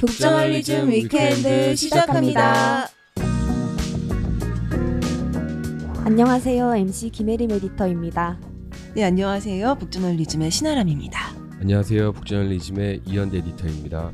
북저널리즘 Weekend 시작합니다. 안녕하세요. MC 김혜림 에디터입니다. 네, 안녕하세요. 북저널리즘의 신아람입니다. 안녕하세요. 북저널리즘의 이현대 에디터입니다.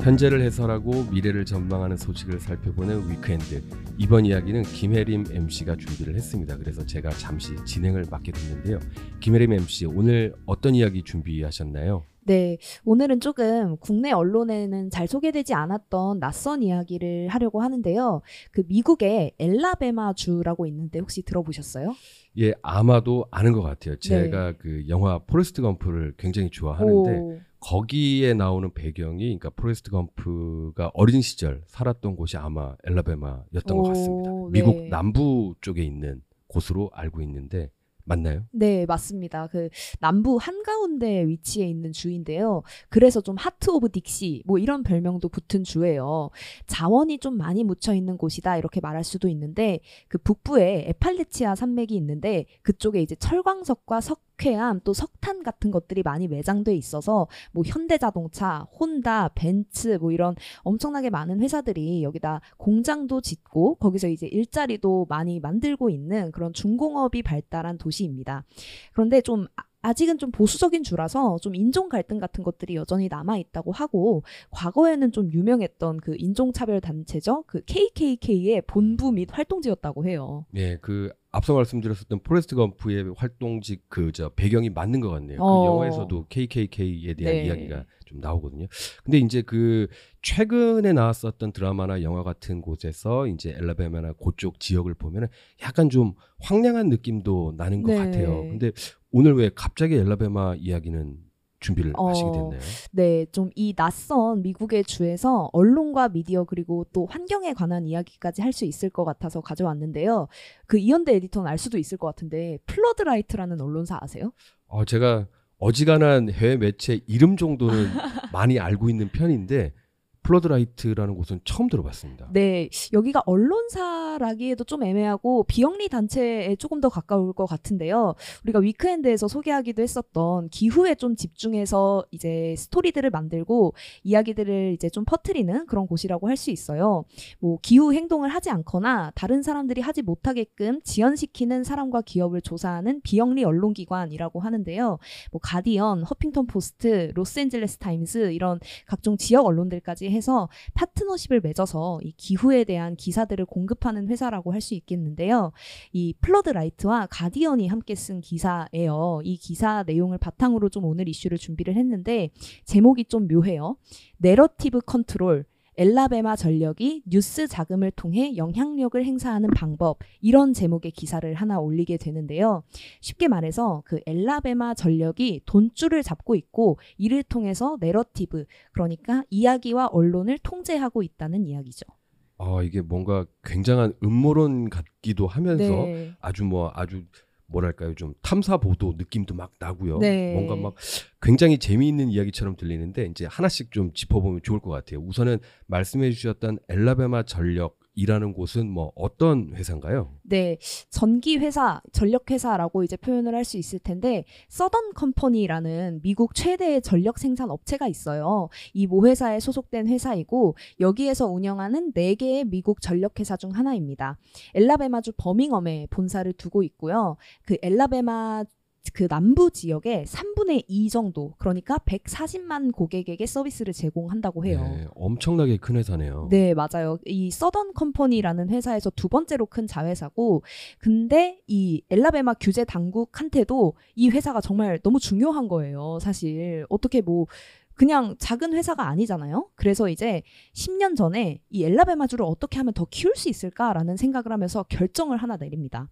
현재를 해설하고 미래를 전망하는 소식을 살펴보는 Weekend. 이번 이야기는 김혜림 MC가 준비를 했습니다. 그래서 제가 잠시 진행을 맡게 됐는데요. 김혜림 MC, 오늘 어떤 이야기 준비하셨나요? 네, 오늘은 조금 국내 언론에는 잘 소개되지 않았던 낯선 이야기를 하려고 하는데요. 그 미국의 앨라배마 주라고 있는데 혹시 들어보셨어요? 예, 아마도 아는 것 같아요. 제가 네. 그 영화 포레스트 검프를 굉장히 좋아하는데 오. 거기에 나오는 배경이 그러니까 포레스트 검프가 어린 시절 살았던 곳이 아마 앨라배마였던 오, 것 같습니다. 미국 네. 남부 쪽에 있는 곳으로 알고 있는데 맞나요? 네, 맞습니다. 그 남부 한가운데 위치해 있는 주인데요. 그래서 좀 Heart of Dixie 뭐 이런 별명도 붙은 주예요. 자원이 좀 많이 묻혀 있는 곳이다 이렇게 말할 수도 있는데 그 북부에 애팔래치아 산맥이 있는데 그쪽에 이제 철광석과 석 석회암 또 석탄 같은 것들이 많이 매장돼 있어서 뭐 현대자동차, 혼다, 벤츠 뭐 이런 엄청나게 많은 회사들이 여기다 공장도 짓고 거기서 이제 일자리도 많이 만들고 있는 그런 중공업이 발달한 도시입니다. 그런데 좀 아직은 좀 보수적인 주라서 좀 인종 갈등 같은 것들이 여전히 남아 있다고 하고 과거에는 좀 유명했던 그 인종차별 단체죠. 그 KKK의 본부 및 활동지였다고 해요. 네, 그 앞서 말씀드렸었던 포레스트 검프의 활동직 그 저 배경이 맞는 것 같네요. 그 어. 그 영화에서도 KKK에 대한 네. 이야기가 좀 나오거든요. 근데 이제 그 최근에 나왔었던 드라마나 영화 같은 곳에서 이제 앨라배마나 그쪽 지역을 보면은 약간 좀 황량한 느낌도 나는 것 네. 같아요. 근데 오늘 왜 갑자기 앨라배마 이야기는 준비를 어, 하시게 됐나요? 네, 좀 이 낯선 미국의 주에서 언론과 미디어 그리고 또 환경에 관한 이야기까지 할 수 있을 것 같아서 가져왔는데요. 그 이현대 에디터는 알 수도 있을 것 같은데 Floodlight라는 언론사 아세요? 어, 제가 어지간한 해외 매체 이름 정도는 많이 알고 있는 편인데 Floodlight라는 곳은 처음 들어봤습니다. 네, 여기가 언론사라기에도 좀 애매하고 비영리 단체에 조금 더 가까울 것 같은데요. 우리가 Weekend에서 소개하기도 했었던 기후에 좀 집중해서 이제 스토리들을 만들고 이야기들을 이제 좀 퍼트리는 그런 곳이라고 할 수 있어요. 뭐 기후 행동을 하지 않거나 다른 사람들이 하지 못하게끔 지연시키는 사람과 기업을 조사하는 비영리 언론기관이라고 하는데요. 뭐 가디언, 허핑턴 포스트, 로스앤젤레스 타임스 이런 각종 지역 언론들까지 해서 파트너십을 맺어서 이 기후에 대한 기사들을 공급하는 회사라고 할 수 있겠는데요. 이 Floodlight와 가디언이 함께 쓴 기사예요. 이 기사 내용을 바탕으로 좀 오늘 이슈를 준비를 했는데 제목이 좀 묘해요. narrative control 앨라배마 전력이 뉴스 자금을 통해 영향력을 행사하는 방법 이런 제목의 기사를 하나 올리게 되는데요. 쉽게 말해서 그 앨라배마 전력이 돈줄을 잡고 있고 이를 통해서 내러티브 그러니까 이야기와 언론을 통제하고 있다는 이야기죠. 아 이게 뭔가 굉장한 음모론 같기도 하면서 네. 아주 뭐 아주 뭐랄까요 좀 탐사 보도 느낌도 막 나고요. 네. 뭔가 막 굉장히 재미있는 이야기처럼 들리는데 이제 하나씩 좀 짚어보면 좋을 것 같아요. 우선은 말씀해 주셨던 엘라베마 전력 일하는 곳은 뭐 어떤 회사인가요? 네, 전기 회사, 전력 회사라고 이제 표현을 할 수 있을 텐데 서던 컴퍼니라는 미국 최대의 전력 생산 업체가 있어요. 이 모 회사에 소속된 회사이고 여기에서 운영하는 네 개의 미국 전력 회사 중 하나입니다. 엘라베마주 버밍엄에 본사를 두고 있고요. 그 엘라베마 그 남부 지역의 3분의 2 정도, 그러니까 140만 고객에게 서비스를 제공한다고 해요. 네, 엄청나게 큰 회사네요. 네, 맞아요. 이 서던 컴퍼니라는 회사에서 두 번째로 큰 자회사고, 근데 이 엘라베마 규제 당국한테도 이 회사가 정말 너무 중요한 거예요. 사실 어떻게 뭐 그냥 작은 회사가 아니잖아요. 그래서 이제 10년 전에 이 엘라베마주를 어떻게 하면 더 키울 수 있을까라는 생각을 하면서 결정을 하나 내립니다.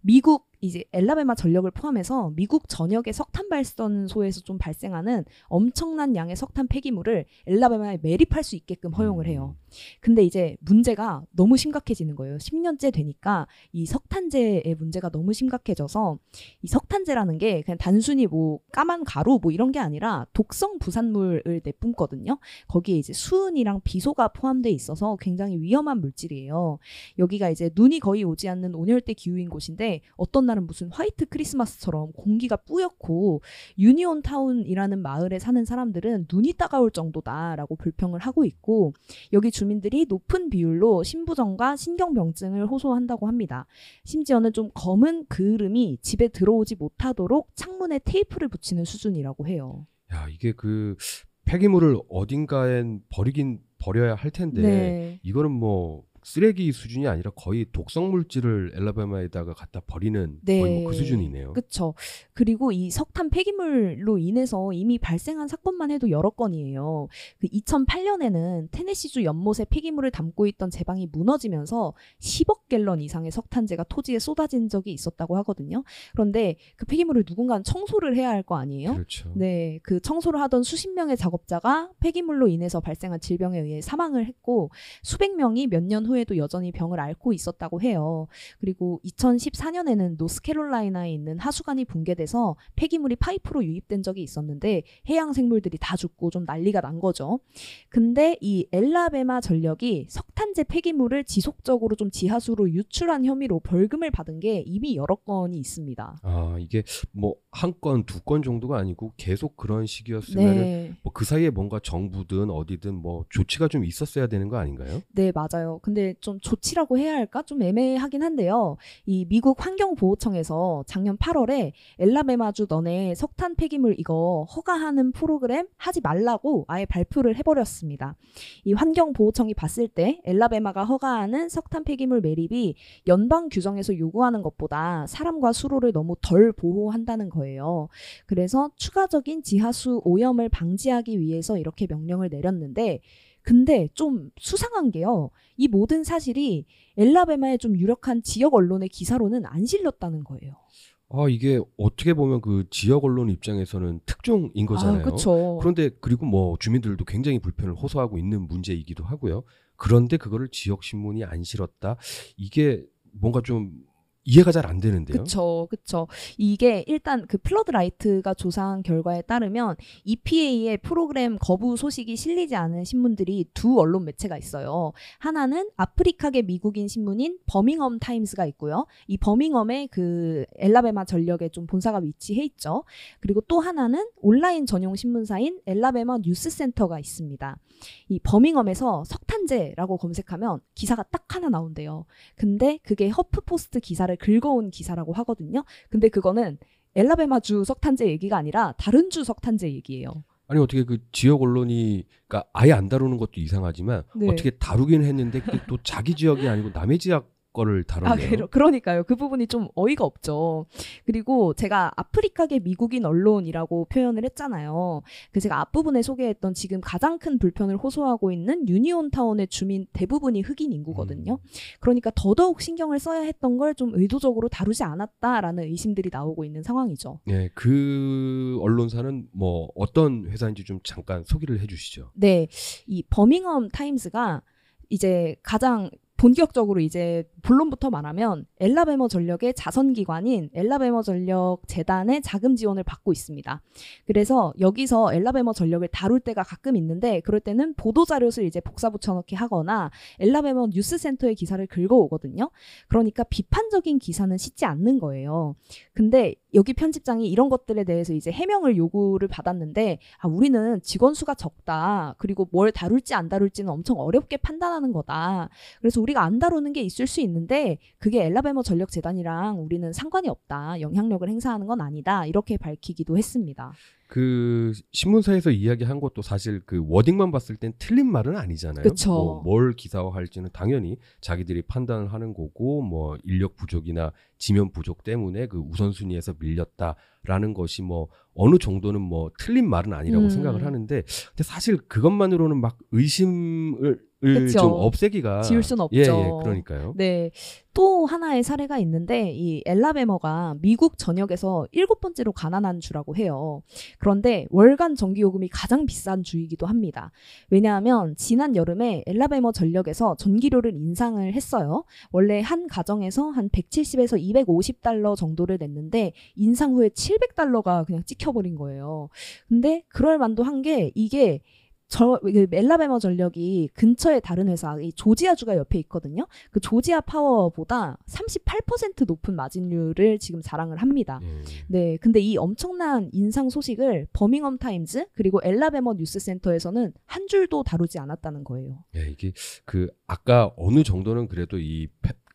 미국 이제 엘라베마 전력을 포함해서 미국 전역의 석탄 발전소에서 좀 발생하는 엄청난 양의 석탄 폐기물을 엘라베마에 매립할 수 있게끔 허용을 해요. 근데 이제 문제가 너무 심각해지는 거예요. 10년째 되니까 이 석탄재의 문제가 너무 심각해져서 이 석탄재라는 게 그냥 단순히 뭐 까만 가루 뭐 이런 게 아니라 독성 부산물을 내뿜거든요. 거기에 이제 수은이랑 비소가 포함돼 있어서 굉장히 위험한 물질이에요. 여기가 이제 눈이 거의 오지 않는 아열대 기후인 곳인데 어떤 날은 무슨 화이트 크리스마스처럼 공기가 뿌옇고 유니언타운이라는 마을에 사는 사람들은 눈이 따가울 정도다라고 불평을 하고 있고 여기 주민들이 높은 비율로 신부전과 신경병증을 호소한다고 합니다. 심지어는 좀 검은 그을음이 집에 들어오지 못하도록 창문에 테이프를 붙이는 수준이라고 해요. 야 이게 그 폐기물을 어딘가엔 버리긴 버려야 할 텐데 네. 이거는 뭐 쓰레기 수준이 아니라 거의 독성 물질을 엘라베마에다가 갖다 버리는 네. 거의 뭐 그 수준이네요. 그쵸. 그리고 이 석탄 폐기물로 인해서 이미 발생한 사건만 해도 여러 건이에요. 그 2008년에는 테네시주 연못에 폐기물을 담고 있던 제방이 무너지면서 10억 갤런 이상의 석탄재가 토지에 쏟아진 적이 있었다고 하거든요. 그런데 그 폐기물을 누군가는 청소를 해야 할 거 아니에요? 그렇죠. 네, 그 청소를 하던 수십 명의 작업자가 폐기물로 인해서 발생한 질병에 의해 사망을 했고 수백 명이 몇 년 후에 도 여전히 병을 앓고 있었다고 해요. 그리고 2014년에는 노스캐롤라이나에 있는 하수관이 붕괴돼서 폐기물이 파이프로 유입된 적이 있었는데 해양 생물들이 다 죽고 좀 난리가 난 거죠. 근데 이 엘라베마 전력이 석탄재 폐기물을 지속적으로 좀 지하수로 유출한 혐의로 벌금을 받은 게 이미 여러 건이 있습니다. 아 이게 뭐 한 건 두 건 정도가 아니고 계속 그런 식이었으면 네. 뭐그 사이에 뭔가 정부든 어디든 뭐 조치가 좀 있었어야 되는 거 아닌가요? 네, 맞아요. 근데 좀 조치라고 해야 할까? 좀 애매하긴 한데요. 이 미국 환경보호청에서 작년 8월에 엘라베마주 너네 석탄 폐기물 이거 허가하는 프로그램 하지 말라고 아예 발표를 해버렸습니다. 이 환경보호청이 봤을 때 엘라베마가 허가하는 석탄 폐기물 매립이 연방 규정에서 요구하는 것보다 사람과 수로를 너무 덜 보호한다는 거예요. 그래서 추가적인 지하수 오염을 방지하기 위해서 이렇게 명령을 내렸는데 근데 좀 수상한 게요. 이 모든 사실이 엘라베마의 좀 유력한 지역 언론의 기사로는 안 실렸다는 거예요. 아 이게 어떻게 보면 그 지역 언론 입장에서는 특종인 거잖아요. 그렇죠. 그런데 그리고 뭐 주민들도 굉장히 불편을 호소하고 있는 문제이기도 하고요. 그런데 그거를 지역 신문이 안 실었다. 이게 뭔가 좀 이해가 잘 안 되는데요. 그쵸, 그쵸. 이게 일단 그 플러드라이트가 조사한 결과에 따르면 EPA의 프로그램 거부 소식이 실리지 않은 신문들이 두 언론 매체가 있어요. 하나는 아프리카계 미국인 신문인 버밍엄 타임스가 있고요. 이 버밍엄에 그 앨라배마 전력의 좀 본사가 위치해 있죠. 그리고 또 하나는 온라인 전용 신문사인 앨라배마 뉴스센터가 있습니다. 이 버밍엄에서 석탄재라고 검색하면 기사가 딱 하나 나온대요. 근데 그게 허프포스트 기사를 긁어온 기사라고 하거든요. 근데 그거는 엘라베마주 석탄재 얘기가 아니라 다른 주 석탄재 얘기예요. 아니 어떻게 그 지역 언론이 그러니까 아예 안 다루는 것도 이상하지만 네. 어떻게 다루긴 했는데 또 자기 지역이 아니고 남의 지역 거를 아, 다뤘네요. 그러, 그러니까요. 그 부분이 좀 어이가 없죠. 그리고 제가 아프리카계 미국인 언론이라고 표현을 했잖아요. 그 제가 앞부분에 소개했던 지금 가장 큰 불편을 호소하고 있는 유니온 타운의 주민 대부분이 흑인 인구거든요. 그러니까 더더욱 신경을 써야 했던 걸 좀 의도적으로 다루지 않았다라는 의심들이 나오고 있는 상황이죠. 네, 그 언론사는 뭐 어떤 회사인지 좀 잠깐 소개를 해주시죠. 네, 이 버밍엄 타임스가 이제 가장 본격적으로 이제 본론부터 말하면 엘라베머 전력의 자선기관인 엘라베머 전력 재단의 자금 지원을 받고 있습니다. 그래서 여기서 엘라베머 전력을 다룰 때가 가끔 있는데 그럴 때는 보도 자료를 이제 복사 붙여넣기 하거나 엘라베머 뉴스센터의 기사를 긁어오거든요. 그러니까 비판적인 기사는 싣지 않는 거예요. 근데 여기 편집장이 이런 것들에 대해서 이제 해명을 요구를 받았는데 아 우리는 직원 수가 적다. 그리고 뭘 다룰지 안 다룰지는 엄청 어렵게 판단하는 거다. 그래서 우리 가 안 다루는 게 있을 수 있는데 그게 엘라베머 전력 재단이랑 우리는 상관이 없다. 영향력을 행사하는 건 아니다. 이렇게 밝히기도 했습니다. 그 신문사에서 이야기한 것도 사실 그 워딩만 봤을 땐 틀린 말은 아니잖아요. 그쵸. 뭐, 뭘 기사화할지는 당연히 자기들이 판단을 하는 거고 뭐 인력 부족이나 지면 부족 때문에 그 우선순위에서 밀렸다라는 것이 뭐 어느 정도는 뭐 틀린 말은 아니라고 음. 생각을 하는데 근데 사실 그것만으로는 막 의심을 그쵸. 좀 없애기가 지울 순 없죠. 예, 예, 그러니까요. 네. 또 하나의 사례가 있는데 이 엘라베머가 미국 전역에서 일곱 번째로 가난한 주라고 해요. 그런데 월간 전기 요금이 가장 비싼 주이기도 합니다. 왜냐하면 지난 여름에 엘라베머 전력에서 전기료를 인상을 했어요. 원래 한 가정에서 한 170에서 250달러 정도를 냈는데 인상 후에 700달러가 그냥 찍혀버린 거예요. 근데 그럴 만도 한 게 이게 저그 엘라베머 전력이 근처에 다른 회사 이 조지아주가 옆에 있거든요. 그 조지아 파워보다 38% 높은 마진율을 지금 자랑을 합니다. 예. 네, 근데 이 엄청난 인상 소식을 버밍엄 타임즈 그리고 엘라베머 뉴스센터에서는 한 줄도 다루지 않았다는 거예요. 예, 이게 그 아까 어느 정도는 그래도 이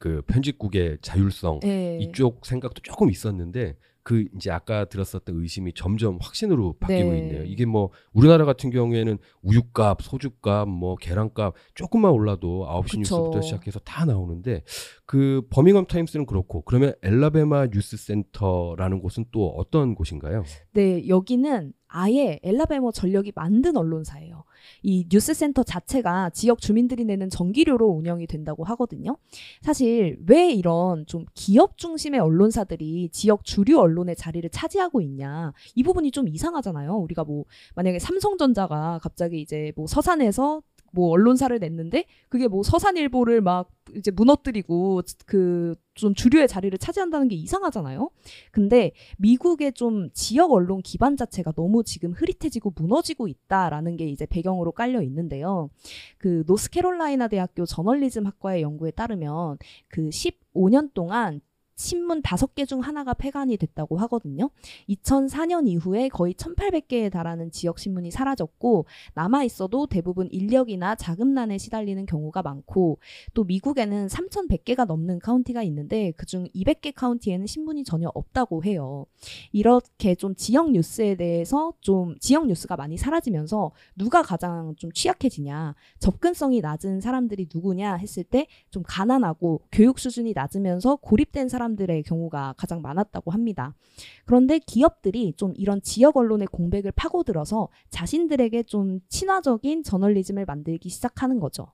그 편집국의 자율성 네. 이쪽 생각도 조금 있었는데 그 이제 아까 들었었던 의심이 점점 확신으로 바뀌고 네. 있네요. 이게 뭐 우리나라 같은 경우에는 우유값, 소주값, 뭐 계란값 조금만 올라도 9시 그쵸. 뉴스부터 시작해서 다 나오는데 그 버밍엄 타임스는 그렇고 그러면 엘라베마 뉴스 센터라는 곳은 또 어떤 곳인가요? 네, 여기는 아예 엘라베머 전력이 만든 언론사예요. 이 뉴스센터 자체가 지역 주민들이 내는 전기료로 운영이 된다고 하거든요. 사실 왜 이런 좀 기업 중심의 언론사들이 지역 주류 언론의 자리를 차지하고 있냐. 이 부분이 좀 이상하잖아요. 우리가 뭐 만약에 삼성전자가 갑자기 이제 뭐 서산에서 뭐 언론사를 냈는데 그게 뭐 서산일보를 막 이제 무너뜨리고 그 좀 주류의 자리를 차지한다는 게 이상하잖아요. 근데 미국의 좀 지역 언론 기반 자체가 너무 지금 흐릿해지고 무너지고 있다라는 게 이제 배경으로 깔려 있는데요. 그 노스캐롤라이나 대학교 저널리즘 학과의 연구에 따르면 그 15년 동안 신문 5개 중 하나가 폐간이 됐다고 하거든요. 2004년 이후에 거의 1,800개에 달하는 지역 신문이 사라졌고 남아 있어도 대부분 인력이나 자금난에 시달리는 경우가 많고 또 미국에는 3,100개가 넘는 카운티가 있는데 그중 200개 카운티에는 신문이 전혀 없다고 해요. 이렇게 좀 지역 뉴스에 대해서 좀 지역 뉴스가 많이 사라지면서 누가 가장 좀 취약해지냐, 접근성이 낮은 사람들이 누구냐 했을 때 좀 가난하고 교육 수준이 낮으면서 고립된 사람 들의 경우가 가장 많았다고 합니다. 그런데 기업들이 좀 이런 지역 언론의 공백을 파고들어서 자신들에게 좀 친화적인 저널리즘을 만들기 시작하는 거죠.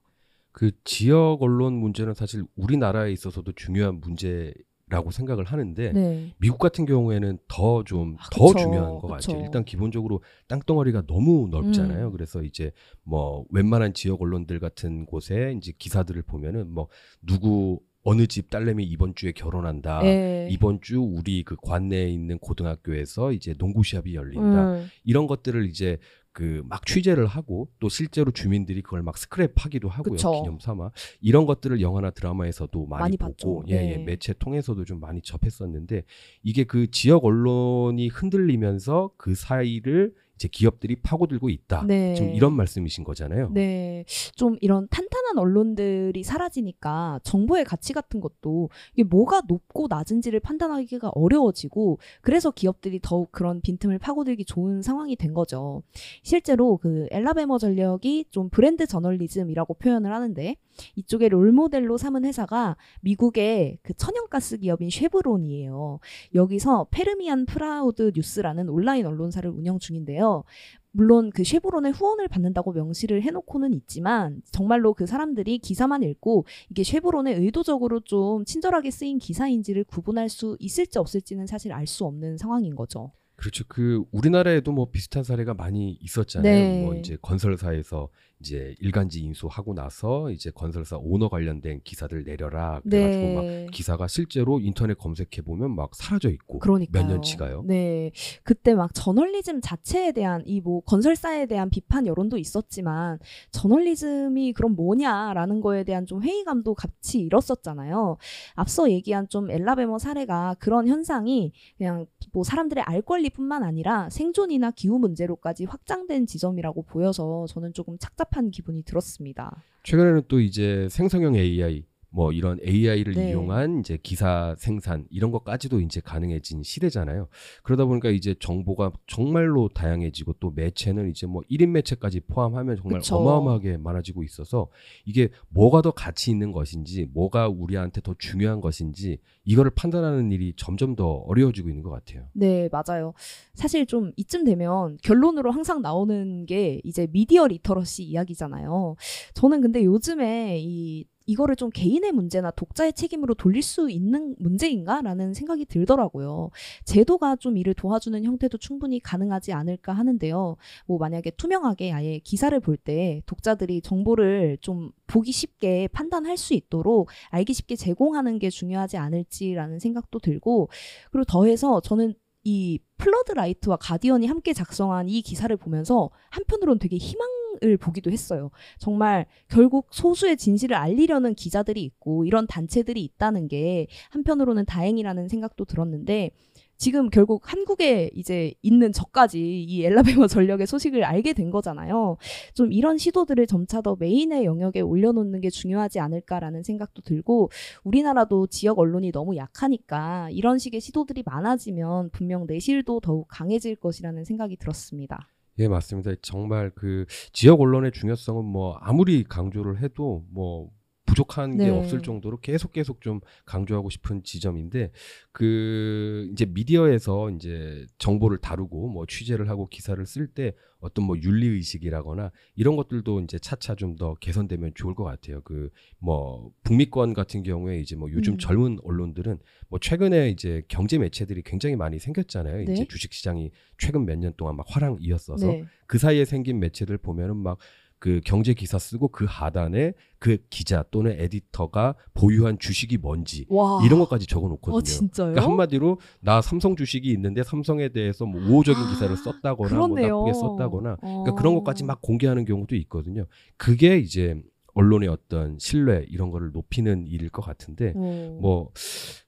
그 지역 언론 문제는 사실 우리나라에 있어서도 중요한 문제 라고 생각을 하는데 네. 미국 같은 경우에는 더좀 아, 더 중요한 것 그쵸. 같아요. 일단 기본적으로 땅덩어리가 너무 넓잖아요. 음. 그래서 이제 뭐 웬만한 지역 언론들 같은 곳에 이제 기사들을 보면은 뭐 누구 어느 집 딸내미 이번 주에 결혼한다. 네. 이번 주 우리 그 관내에 있는 고등학교에서 이제 농구 시합이 열린다. 음. 이런 것들을 이제 그 막 취재를 하고 또 실제로 주민들이 그걸 막 스크랩하기도 하고요 그쵸. 기념 삼아 이런 것들을 영화나 드라마에서도 많이, 많이 보고 봤죠. 예, 예 네. 매체 통해서도 좀 많이 접했었는데 이게 그 지역 언론이 흔들리면서 그 사이를 이제 기업들이 파고들고 있다 네. 지금 이런 말씀이신 거잖아요. 네. 좀 이런 탄탄 한 언론들이 사라지니까 정보의 가치 같은 것도 이게 뭐가 높고 낮은지를 판단하기가 어려워지고 그래서 기업들이 더욱 그런 빈틈을 파고들기 좋은 상황이 된 거죠. 실제로 그 앨라배마 전력이 좀 브랜드 저널리즘이라고 표현을 하는데 이쪽에 롤모델로 삼은 회사가 미국의 그 천연가스 기업인 셰브론이에요. 여기서 Permian Proud News라는 온라인 언론사를 운영 중인데요. 물론 그 쉐보론의 후원을 받는다고 명시를 해놓고는 있지만 정말로 그 사람들이 기사만 읽고 이게 쉐보론의 의도적으로 좀 친절하게 쓰인 기사인지를 구분할 수 있을지 없을지는 사실 알 수 없는 상황인 거죠. 그렇죠. 그 우리나라에도 뭐 비슷한 사례가 많이 있었잖아요. 네. 뭐 이제 건설사에서 이제 일간지 인수하고 나서 이제 건설사 오너 관련된 기사들 내려라 그래가지고 막 기사가 실제로 인터넷 검색해 보면 막 사라져 있고 그러니까요. 몇 년치가요. 네. 그때 막 저널리즘 자체에 대한 이 뭐 건설사에 대한 비판 여론도 있었지만 저널리즘이 그럼 뭐냐라는 거에 대한 좀 회의감도 같이 일었었잖아요. 앞서 얘기한 좀 엘라베머 사례가 그런 현상이 그냥 뭐 사람들의 알 권리 뿐만 아니라 생존이나 기후 문제로까지 확장된 지점이라고 보여서 저는 조금 착잡한 기분이 들었습니다. 최근에는 또 이제 생성형 AI 뭐 이런 AI를 네. 이용한 이제 기사 생산 이런 것까지도 이제 가능해진 시대잖아요. 그러다 보니까 이제 정보가 정말로 다양해지고 또 매체는 이제 뭐 1인 매체까지 포함하면 정말 그쵸. 어마어마하게 많아지고 있어서 이게 뭐가 더 가치 있는 것인지 뭐가 우리한테 더 중요한 것인지 이거를 판단하는 일이 점점 더 어려워지고 있는 것 같아요. 네, 맞아요. 사실 좀 이쯤 되면 결론으로 항상 나오는 게 이제 미디어 리터러시 이야기잖아요. 저는 근데 요즘에 이 이거를 좀 개인의 문제나 독자의 책임으로 돌릴 수 있는 문제인가라는 생각이 들더라고요. 제도가 좀 이를 도와주는 형태도 충분히 가능하지 않을까 하는데요. 뭐 만약에 투명하게 아예 기사를 볼 때 독자들이 정보를 좀 보기 쉽게 판단할 수 있도록 알기 쉽게 제공하는 게 중요하지 않을지라는 생각도 들고 그리고 더해서 저는 이 플러드라이트와 가디언이 함께 작성한 이 기사를 보면서 한편으로는 되게 희망 을 보기도 했어요. 정말 결국 소수의 진실을 알리려는 기자들이 있고 이런 단체들이 있다는 게 한편으로는 다행이라는 생각도 들었는데 지금 결국 한국에 이제 있는 저까지 이 엘라베마 전력의 소식을 알게 된 거잖아요. 좀 이런 시도들을 점차 더 메인의 영역에 올려놓는 게 중요하지 않을까라는 생각도 들고 우리나라도 지역 언론이 너무 약하니까 이런 식의 시도들이 많아지면 분명 내실도 더욱 강해질 것이라는 생각이 들었습니다. 예, 맞습니다. 정말 그 지역 언론의 중요성은 뭐 아무리 강조를 해도 뭐 부족한 게 네. 없을 정도로 계속 계속 좀 강조하고 싶은 지점인데 그 이제 미디어에서 이제 정보를 다루고 뭐 취재를 하고 기사를 쓸 때 어떤 뭐 윤리 의식이라거나 이런 것들도 이제 차차 좀 더 개선되면 좋을 것 같아요. 그 뭐 북미권 같은 경우에 이제 뭐 요즘 음. 젊은 언론들은 뭐 최근에 이제 경제 매체들이 굉장히 많이 생겼잖아요. 네. 이제 주식 시장이 최근 몇 년 동안 막 화랑이었어서 네. 그 사이에 생긴 매체들 보면은 막 그 경제 기사 쓰고 그 하단에 그 기자 또는 에디터가 보유한 주식이 뭔지 와. 이런 것까지 적어 놓거든요. 어, 진짜요? 그러니까 한마디로 나 삼성 주식이 있는데 삼성에 대해서 뭐 우호적인 아, 기사를 썼다거나 뭐. 나쁘게 썼다거나 그러니까 어. 그런 것까지 막 공개하는 경우도 있거든요. 그게 이제 언론의 어떤 신뢰 이런 거를 높이는 일일 것 같은데 어, 뭐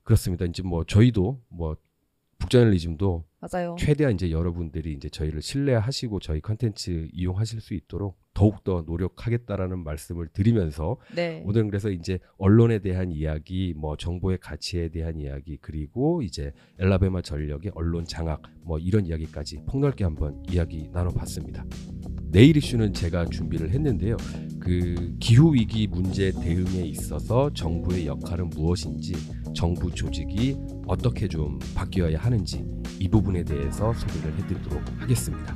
그렇습니다. 이제 뭐 저희도 뭐 북저널리즘도 맞아요. 최대한 이제 여러분들이 이제 저희를 신뢰하시고 저희 컨텐츠 이용하실 수 있도록 더욱 더 노력하겠다라는 말씀을 드리면서 네. 오늘은 그래서 이제 언론에 대한 이야기, 뭐 정보의 가치에 대한 이야기, 그리고 이제 앨라배마 전력의 언론 장악, 뭐 이런 이야기까지 폭넓게 한번 이야기 나눠봤습니다. 내일 이슈는 제가 준비를 했는데요. 그 기후 위기 문제 대응에 있어서 정부의 역할은 무엇인지, 정부 조직이 어떻게 좀 바뀌어야 하는지 이 부분에 대해서 소개를 해드리도록 하겠습니다.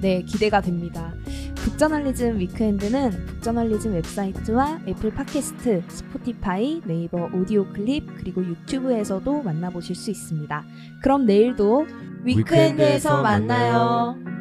네, 기대가 됩니다. 북저널리즘 위크엔드는 북저널리즘 웹사이트와 애플 팟캐스트, 스포티파이, 네이버 오디오 클립, 그리고 유튜브에서도 만나보실 수 있습니다. 그럼 내일도 위크엔드에서 만나요.